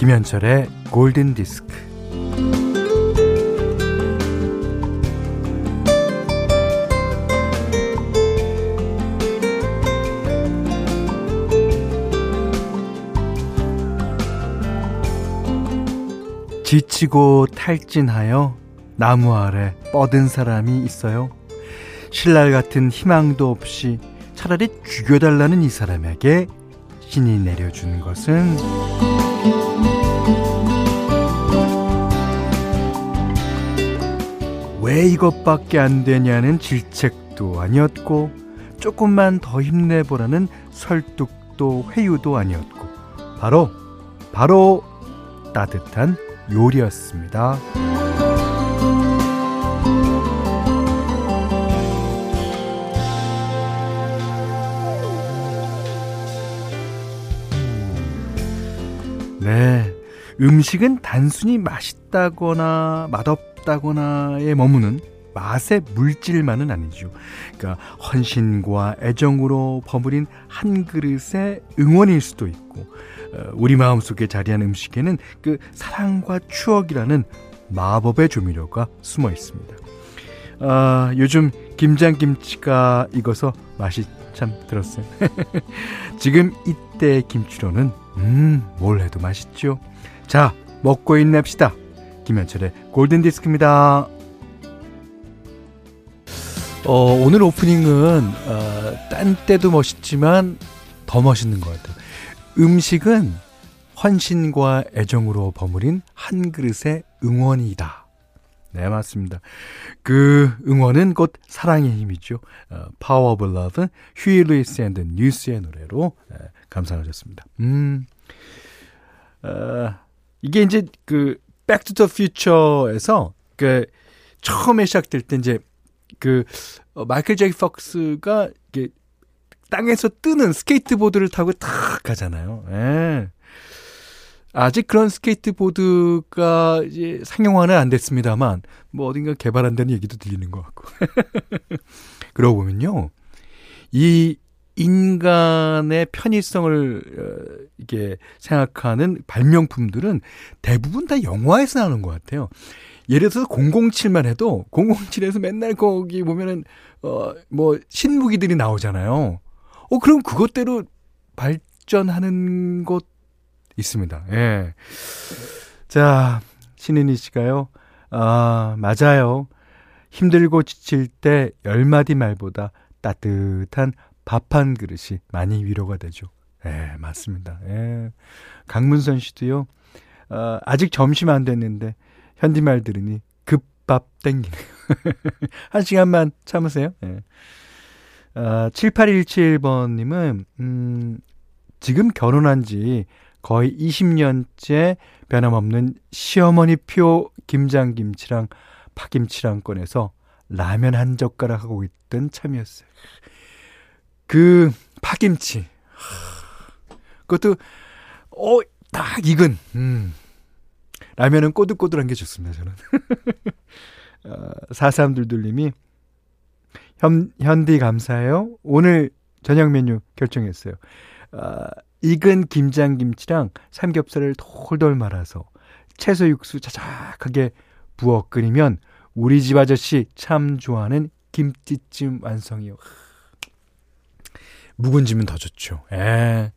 김현철의 골든 디스크. 지치고 탈진하여 나무 아래 뻗은 사람이 있어요. 신랄 같은 희망도 없이 차라리 죽여달라는 이 사람에게 신이 내려준 것은 왜 이것밖에 안 되냐는 질책도 아니었고 조금만 더 힘내보라는 설득도 회유도 아니었고 바로 바로 따뜻한 요리였습니다. 네. 음식은 단순히 맛있다거나 맛없 다거나에 머무는 맛의 물질만은 아니죠. 그러니까 헌신과 애정으로 버무린 한 그릇의 응원일 수도 있고, 어, 우리 마음속에 자리한 음식에는 그 사랑과 추억이라는 마법의 조미료가 숨어 있습니다. 아, 요즘 김장김치가 익어서 맛이 참 들었어요. 지금 이때 김치로는 음, 뭘 해도 맛있죠. 자, 먹고 있냅시다. 김현철의 골든 디스크입니다. 어, 오늘 오프닝은 어, 딴 때도 멋있지만 더 멋있는 것 같아요. 음식은 헌신과 애정으로 버무린 한 그릇의 응원이다. 네, 맞습니다. 그 응원은 곧 사랑의 힘이죠. 어, Power of Love, Huey Lewis and News의 노래로 네, 감상하셨습니다. 음, 어, 이게 이제 그 The Future에서 그 처음에 시작될 때 이제 그 어, 마이클 제이 폭스가 이게 땅에서 뜨는 스케이트보드를 타고 탁 가잖아요. 예. 아직 그런 스케이트보드가 이제 상용화는 안 됐습니다만 뭐 어딘가 개발한다는 얘기도 들리는 것 같고. 그러고 보면요. 이 인간의 편의성을 어, 이게 생각하는 발명품들은 대부분 다 영화에서 나오는 것 같아요. 예를 들어서 007만 해도 007에서 맨날 거기 보면은 어 뭐 신무기들이 나오잖아요. 어 그럼 그것대로 발전하는 곳 있습니다. 예. 자, 신인희 씨가요. 아, 맞아요. 힘들고 지칠 때 열 마디 말보다 따뜻한 밥 한 그릇이 많이 위로가 되죠. 예, 맞습니다. 예. 강문선 씨도요. 어, 아직 점심 안 됐는데 현디말 들으니 급밥 땡기네요. 한 시간만 참으세요. 예. 아, 7817번님은, 음, 지금 결혼한 지 거의 20년째 변함없는 시어머니 표 김장김치랑 파김치랑 꺼내서 라면 한 젓가락 하고 있던 참이었어요. 그 파김치. 그것도, 어, 딱 익은, 음. 라면은 꼬들꼬들한 게 좋습니다, 저는. 어, 4322님이 현, 현디 감사해요. 오늘 저녁 메뉴 결정했어요. 어, 익은 김장김치랑 삼겹살을 돌돌 말아서 채소 육수 자작하게 부어 끓이면 우리 집 아저씨 참 좋아하는 김치찜 완성이요. 묵은지면 더 좋죠. 예.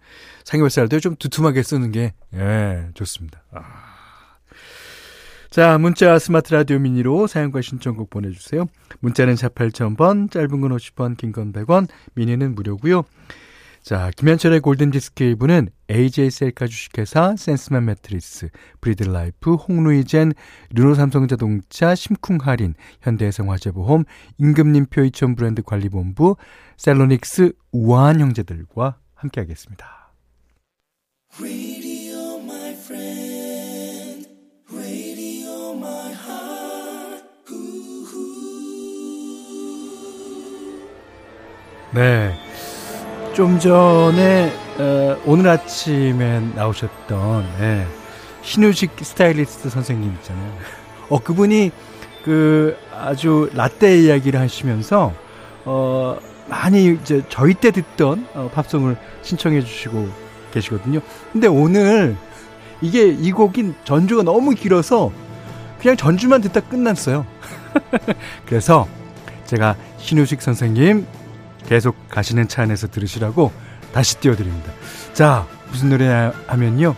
삼겹살도 좀 두툼하게 쓰는 게, 예, 좋습니다. 아. 자, 문자 스마트 라디오 미니로 사연과 신청곡 보내주세요. 문자는 4 8000번, 짧은 건 50원, 긴 건 100원, 미니는 무료고요 자, 김현철의 골든디스크 1부는 AJ 셀카 주식회사, 센스맘 매트리스, 브리드라이프, 홍루이젠, 르노삼성자동차, 심쿵할인, 현대해상화재보험, 임금님표 이천 브랜드 관리본부, 셀로닉스, 우아한 형제들과 함께하겠습니다. 네. 좀 전에 어, 오늘 아침에 나오셨던 예, 신우식 스타일리스트 선생님 있잖아요. 어 그분이 그 아주 라떼 이야기를 하시면서 어 많이 이제 저희 때 듣던 어, 팝송을 신청해 주시고 계시거든요. 근데 오늘 이게 이 곡인 전주가 너무 길어서 그냥 전주만 듣다 끝났어요. 그래서 제가 신우식 선생님 계속 가시는 차 안에서 들으시라고 다시 띄워드립니다. 자, 무슨 노래 하면요.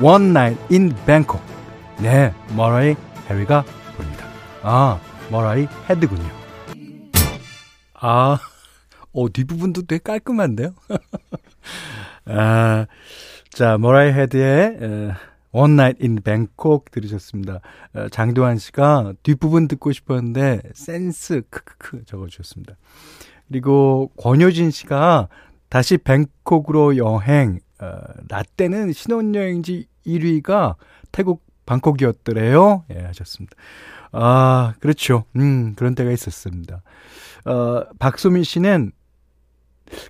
One Night in Bangkok. 네, 머라이 해리가 부릅니다. 아, 머라이 헤드군요. 아, 어, 뒷부분도 되게 깔끔한데요? 아, 자, 머라이 헤드의 One Night in Bangkok 들으셨습니다. 어, 장도환 씨가 뒷부분 듣고 싶었는데 센스 크크크 적어주셨습니다. 그리고 권효진 씨가 다시 뱅콕으로 여행 어, 라떼는 신혼여행지 1위가 태국 방콕이었더래요. 예, 하셨습니다. 아, 그렇죠. 음, 그런 때가 있었습니다. 어, 박소민 씨는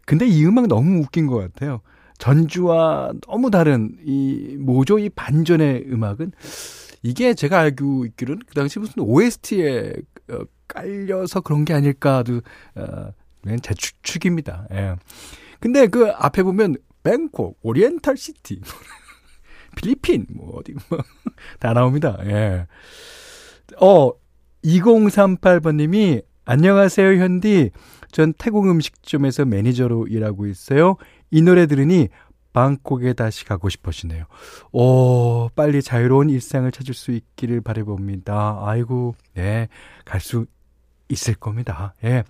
근데 이 음악 너무 웃긴 것 같아요. 전주와 너무 다른 이 모조 이 반전의 음악은 이게 제가 알고 있기로는 그 당시 무슨 OST에 어, 깔려서 그런 게 아닐까도 어, 제 추측입니다. 예. 근데 그 앞에 보면 뱅콕, 오리엔탈 시티, 필리핀 뭐 어디 뭐 다 나옵니다. 예. 어 2038번님이 안녕하세요 현디. 전 태국 음식점에서 매니저로 일하고 있어요. 이 노래 들으니 방콕에 다시 가고 싶어지네요. 오, 빨리 자유로운 일상을 찾을 수 있기를 바래봅니다. 아이고, 네, 갈 수 있을 겁니다. 예.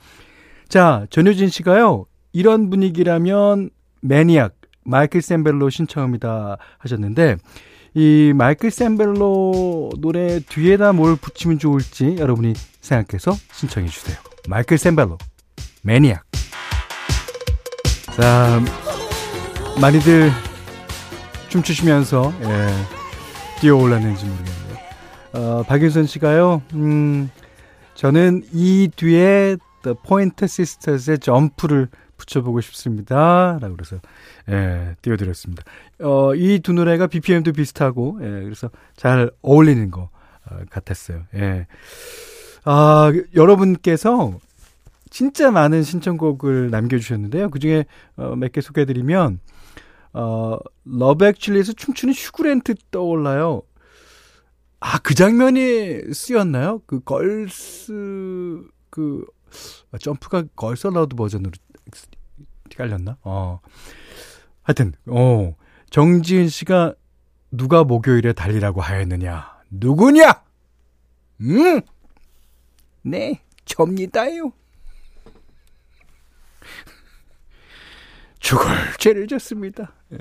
자, 전효진 씨가요, 이런 분위기라면 매니악, 마이클 샌벨로 신청합니다 하셨는데, 이 마이클 샌벨로 노래 뒤에다 뭘 붙이면 좋을지 여러분이 생각해서 신청해 주세요. 마이클 샌벨로, 매니악. 자, 많이들 춤추시면서, 예, 뛰어 올랐는지 모르겠네요. 어, 박윤선 씨가요, 음, 저는 이 뒤에 The Pointer Sisters의 점프를 붙여보고 싶습니다. 라고 그래서, 예, 띄워드렸습니다. 어, 이 두 노래가 BPM도 비슷하고, 예, 그래서 잘 어울리는 것 어, 같았어요. 예. 아, 여러분께서 진짜 많은 신청곡을 남겨주셨는데요. 그 중에 어, 몇 개 소개해드리면, 어, Love Actually에서 춤추는 휴 그랜트 떠올라요. 아, 그 장면이 쓰였나요? 그 Girls, 그, Jump가 Girls Aloud 버전으로 깔렸나? 어. 하여튼, 어. 정지은 씨가 누가 목요일에 달리라고 하였느냐? 누구냐? 음! 네, 접니다요. 죽을 죄를 졌습니다. 예.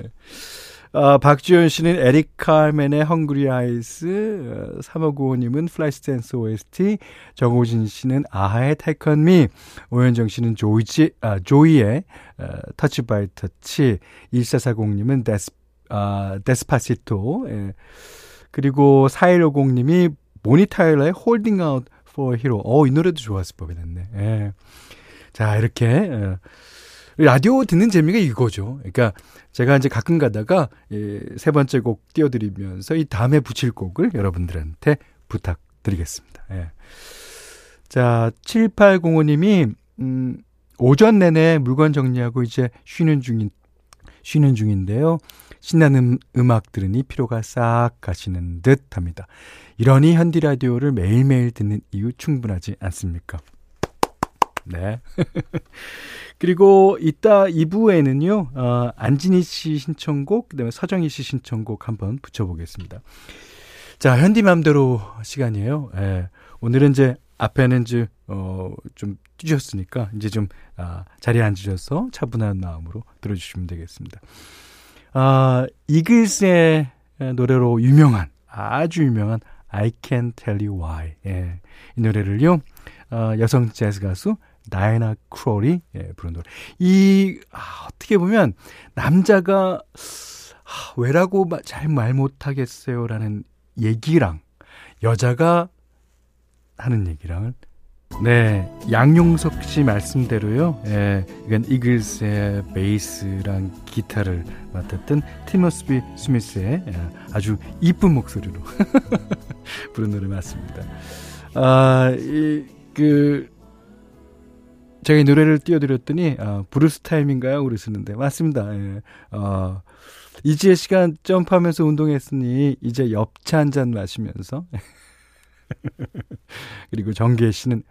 어, 박지현 씨는 에릭 카멘의 Hungry Eyes, 어, 3595님은 Flashdance OST, 정호진 씨는 아하의 Take On Me, 오현정 씨는 조이지, 아, 조이의 어, Touch by Touch, 1440님은 Des, 아, Despacito, 예. 그리고 4150님이 보니 타일러의 Holding Out for Hero. 어, 이 노래도 좋았을 법이었네. 예. 자, 이렇게, 어, 라디오 듣는 재미가 이거죠. 그러니까 제가 이제 가끔 가다가 예, 세 번째 곡 띄워드리면서 이 다음에 붙일 곡을 여러분들한테 부탁드리겠습니다. 예. 자, 7805님이, 음, 오전 내내 물건 정리하고 이제 쉬는 중인, 쉬는 중인데요. 신나는 음악 들으니 피로가 싹 가시는 듯 합니다. 이러니 현디 라디오를 매일매일 듣는 이유 충분하지 않습니까? 네. 그리고 이따 2부에는요, 어, 안진희 씨 신청곡, 그 다음에 서정희 씨 신청곡 한번 붙여보겠습니다. 자, 현디맘대로 시간이에요. 예. 오늘은 이제 앞에는 이제, 어, 좀 뛰셨으니까 이제 좀, 아, 자리에 앉으셔서 차분한 마음으로 들어주시면 되겠습니다. 아, 이글스의 노래로 유명한, 아주 유명한 I Can't Tell You Why. 예. 이 노래를요, 어, 여성 재즈 가수 나이나 크롤이 예, 부른 노래. 이 아, 어떻게 보면 남자가 아, 왜라고 잘 말 못하겠어요라는 얘기랑 여자가 하는 얘기랑은 네 양용석 씨 말씀대로요. 예, 이건 이글스의 베이스랑 기타를 맡았던 티머시 비 슈미트의 예, 아주 이쁜 목소리로 부른 노래 맞습니다. 아, 이 그 이 노래를 띄워드렸더니 어, 블루스 타임인가요? 그러시는데 맞습니다. 예. 어, 이지혜 시간 점프하면서 운동했으니 이제 엽차 한 잔 마시면서 그리고 정기혜 씨는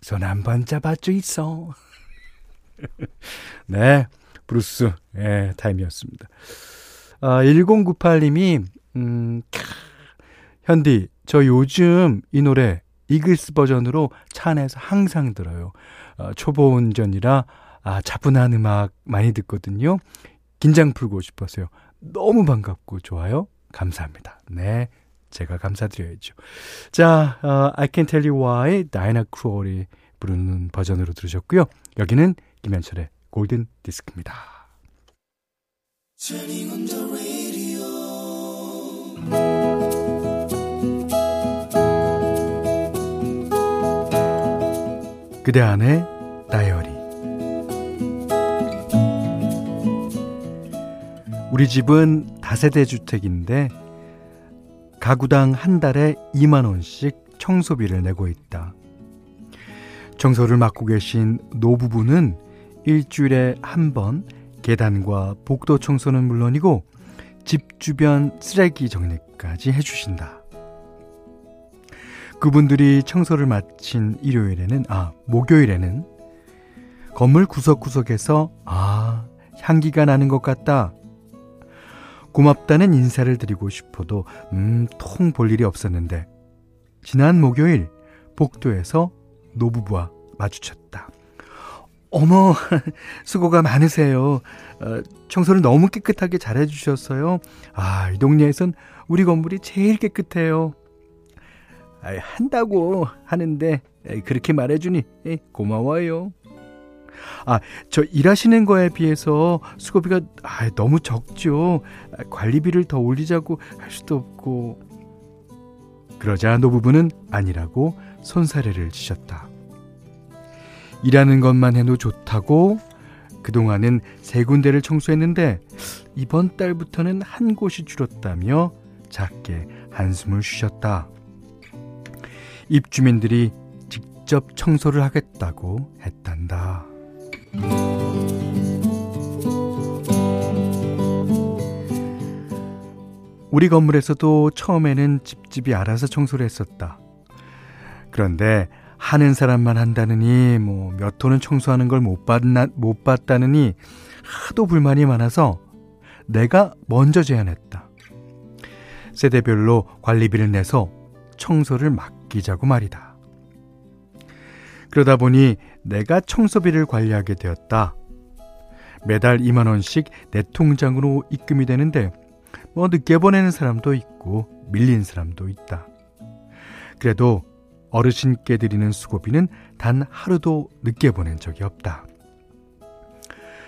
손 한 번 잡아줘 있어. 네, 블루스 예, 타임이었습니다. 아, 1098님이 음, 캬, 현디 저 요즘 이 노래 이글스 버전으로 차 안에서 항상 들어요. 어, 초보 운전이라 아, 차분한 음악 많이 듣거든요. 긴장 풀고 싶어서요. 너무 반갑고 좋아요. 감사합니다. 네. 제가 감사드려야죠. 자, 어, I Can Tell You Why 다이나 크루얼이 부르는 버전으로 들으셨고요. 여기는 김현철의 골든 디스크입니다. 그대 안에 다이어리 우리 집은 다세대 주택인데 가구당 한 달에 2만 원씩 청소비를 내고 있다. 청소를 맡고 계신 노부부는 일주일에 한 번 계단과 복도 청소는 물론이고 집 주변 쓰레기 정리까지 해주신다. 그분들이 청소를 마친 일요일에는, 아, 목요일에는 건물 구석구석에서, 아, 향기가 나는 것 같다. 고맙다는 인사를 드리고 싶어도, 음, 통 볼 일이 없었는데, 지난 목요일, 복도에서 노부부와 마주쳤다. 어머, 수고가 많으세요. 어, 청소를 너무 깨끗하게 잘해주셨어요. 아, 이 동네에선 우리 건물이 제일 깨끗해요. 아, 한다고 하는데 그렇게 말해주니 고마워요. 아, 저 일하시는 거에 비해서 수고비가 아, 너무 적죠. 관리비를 더 올리자고 할 수도 없고. 그러자 노부부는 아니라고 손사래를 치셨다. 일하는 것만 해도 좋다고 그동안은 세 군데를 청소했는데 이번 달부터는 한 곳이 줄었다며 작게 한숨을 쉬셨다. 입주민들이 직접 청소를 하겠다고 했단다. 우리 건물에서도 처음에는 집집이 알아서 청소를 했었다. 그런데 하는 사람만 한다느니 뭐몇 호는 청소하는 걸 못 봤나 못 봤다느니 하도 불만이 많아서 내가 먼저 제안했다. 세대별로 관리비를 내서 청소를 맡기자고 말이다. 그러다 보니 내가 청소비를 관리하게 되었다. 매달 2만 원씩 내 통장으로 입금이 되는데 뭐 늦게 보내는 사람도 있고 밀린 사람도 있다. 그래도 어르신께 드리는 수고비는 단 하루도 늦게 보낸 적이 없다.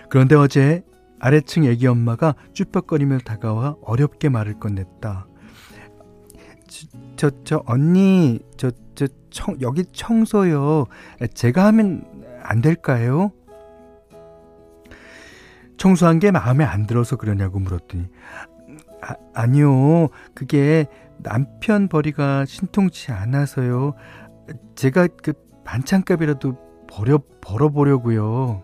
그런데 어제 아래층 애기 엄마가 쭈뼛거리며 다가와 어렵게 말을 건넸다. 저, 저, 저 언니, 저, 저, 청, 여기 청소요. 제가 하면 안 될까요? 청소한 게 마음에 안 들어서 그러냐고 물었더니, 아, 아니요. 그게 남편 벌이가 신통치 않아서요. 제가 그 반찬값이라도 버려, 벌어보려고요.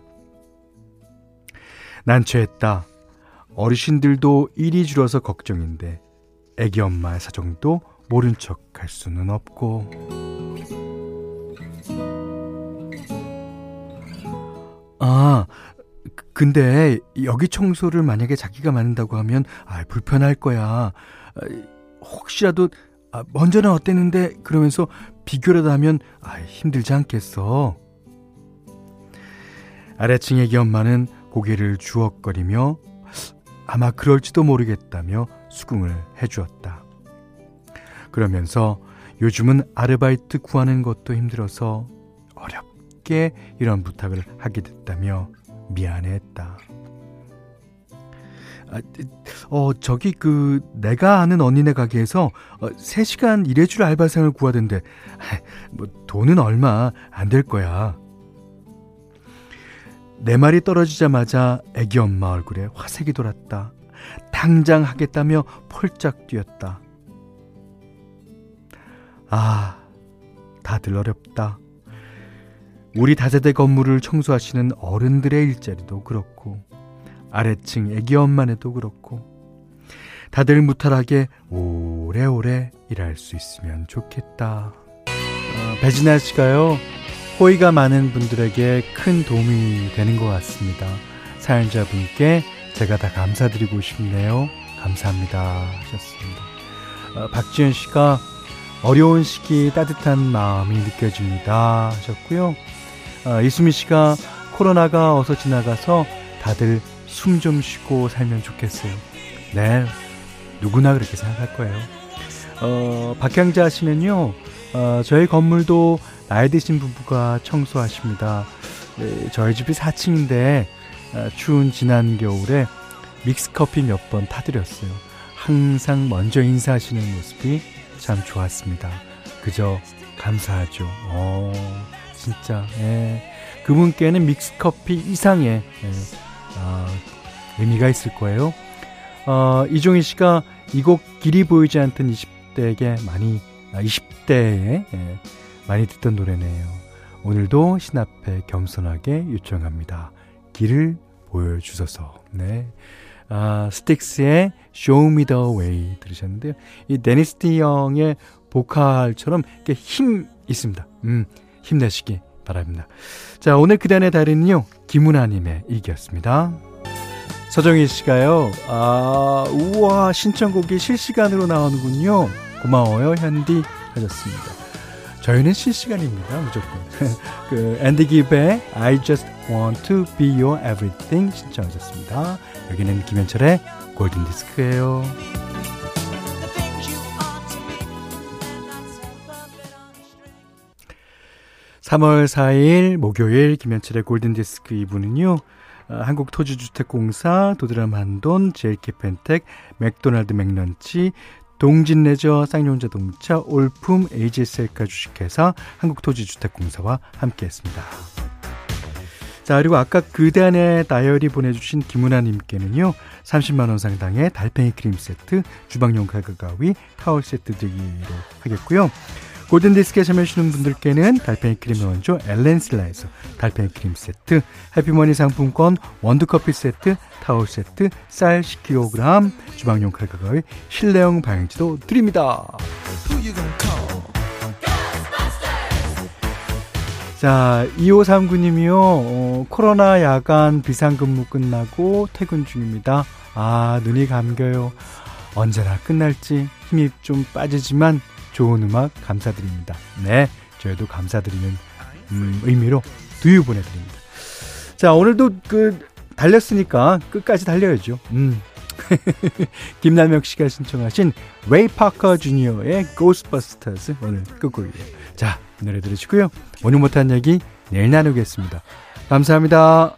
난처했다. 어르신들도 일이 줄어서 걱정인데 애기 엄마의 사정도 모른 척 할 수는 없고 아 근데 여기 청소를 만약에 자기가 맡는다고 하면 아 불편할 거야 혹시라도 아, 먼저는 어땠는데 그러면서 비교라도 하면 아, 힘들지 않겠어. 아래층 애기 엄마는 고개를 주걱거리며 아마 그럴지도 모르겠다며 수긍을 해주었다. 그러면서 요즘은 아르바이트 구하는 것도 힘들어서 어렵게 이런 부탁을 하게 됐다며 미안했다. 아, 어, 저기 그 내가 아는 언니네 가게에서 어, 3시간 일해줄 알바생을 구하던데 뭐 돈은 얼마 안 될 거야. 내 말이 떨어지자마자 애기 엄마 얼굴에 화색이 돌았다. 당장 하겠다며 폴짝 뛰었다. 아, 다들 어렵다. 우리 다세대 건물을 청소하시는 어른들의 일자리도 그렇고 아래층 애기 엄마네도 그렇고 다들 무탈하게 오래오래 일할 수 있으면 좋겠다. 어, 배진아 씨가요, 호의가 많은 분들에게 큰 도움이 되는 것 같습니다. 사연자분께 제가 다 감사드리고 싶네요. 감사합니다. 하셨습니다. 어, 박지현 씨가 어려운 시기 따뜻한 마음이 느껴집니다. 하셨고요. 어, 이수미 씨가 코로나가 어서 지나가서 다들 숨 좀 쉬고 살면 좋겠어요. 네, 누구나 그렇게 생각할 거예요. 어, 박향자 씨는요, 어, 저희 건물도 나이 드신 부부가 청소하십니다. 네, 저희 집이 4층인데, 어, 추운 지난 겨울에 믹스커피 몇 번 타드렸어요. 항상 먼저 인사하시는 모습이 참 좋았습니다. 그저 감사하죠. 어, 진짜, 예. 그분께는 믹스커피 이상의, 예, 아, 의미가 있을 거예요. 어, 이종희 씨가 이 곡 길이 보이지 않던 20대에게 많이, 아, 20대에 예, 많이 듣던 노래네요. 오늘도 신 앞에 겸손하게 요청합니다. 길을 보여주소서. 네. 아, 스틱스의 Show Me the Way 들으셨는데요. 이 데니스 티 형의 보컬처럼 이렇게 힘 있습니다. 음, 힘내시기 바랍니다. 자, 오늘 그단의 달인은요, 김은아님의 일기였습니다. 서정희 씨가요, 아, 우와, 신청곡이 실시간으로 나오는군요. 고마워요, 현디. 하셨습니다. 저희는 실시간입니다, 무조건. 그, 앤디 기브의 I just want to be your everything 신청하셨습니다. 여기는 김현철의 골든 디스크예요. 3월 4일 목요일 김현철의 골든디스크 2부는요. 어, 한국토지주택공사, 도드람 한돈, JK 펜텍, 맥도날드 맥런치, 동진레저, 쌍용자동차, 올품, AJ 셀카 주식회사, 한국토지주택공사와 함께했습니다. 자, 그리고 아까 그날의 다이어리 보내주신 김은아님께는요, 30만원 상당의 달팽이 크림 세트, 주방용 칼과 가위, 타월 세트 드리기로 하겠고요. 골든디스크에 참여하시는 분들께는 달팽이 크림 원조 엘렌실라에서 달팽이 크림 세트, 해피머니 상품권, 원두커피 세트, 타월 세트, 쌀 10kg, 주방용 칼과 가위, 실내용 방향지도 드립니다. 자, 2539님이요, 어, 코로나 야간 비상근무 끝나고 퇴근 중입니다. 아, 눈이 감겨요. 언제나 끝날지 힘이 좀 빠지지만 좋은 음악 감사드립니다. 네, 저희도 감사드리는 음, 의미로 두유 보내드립니다. 자, 오늘도 그 달렸으니까 끝까지 달려야죠. 음. 김남혁 씨가 신청하신 레이 파커 주니어의 Ghostbusters 오늘 끝곡이에요. 자, 노래 들으시고요. 오늘 못한 얘기 내일 나누겠습니다. 감사합니다.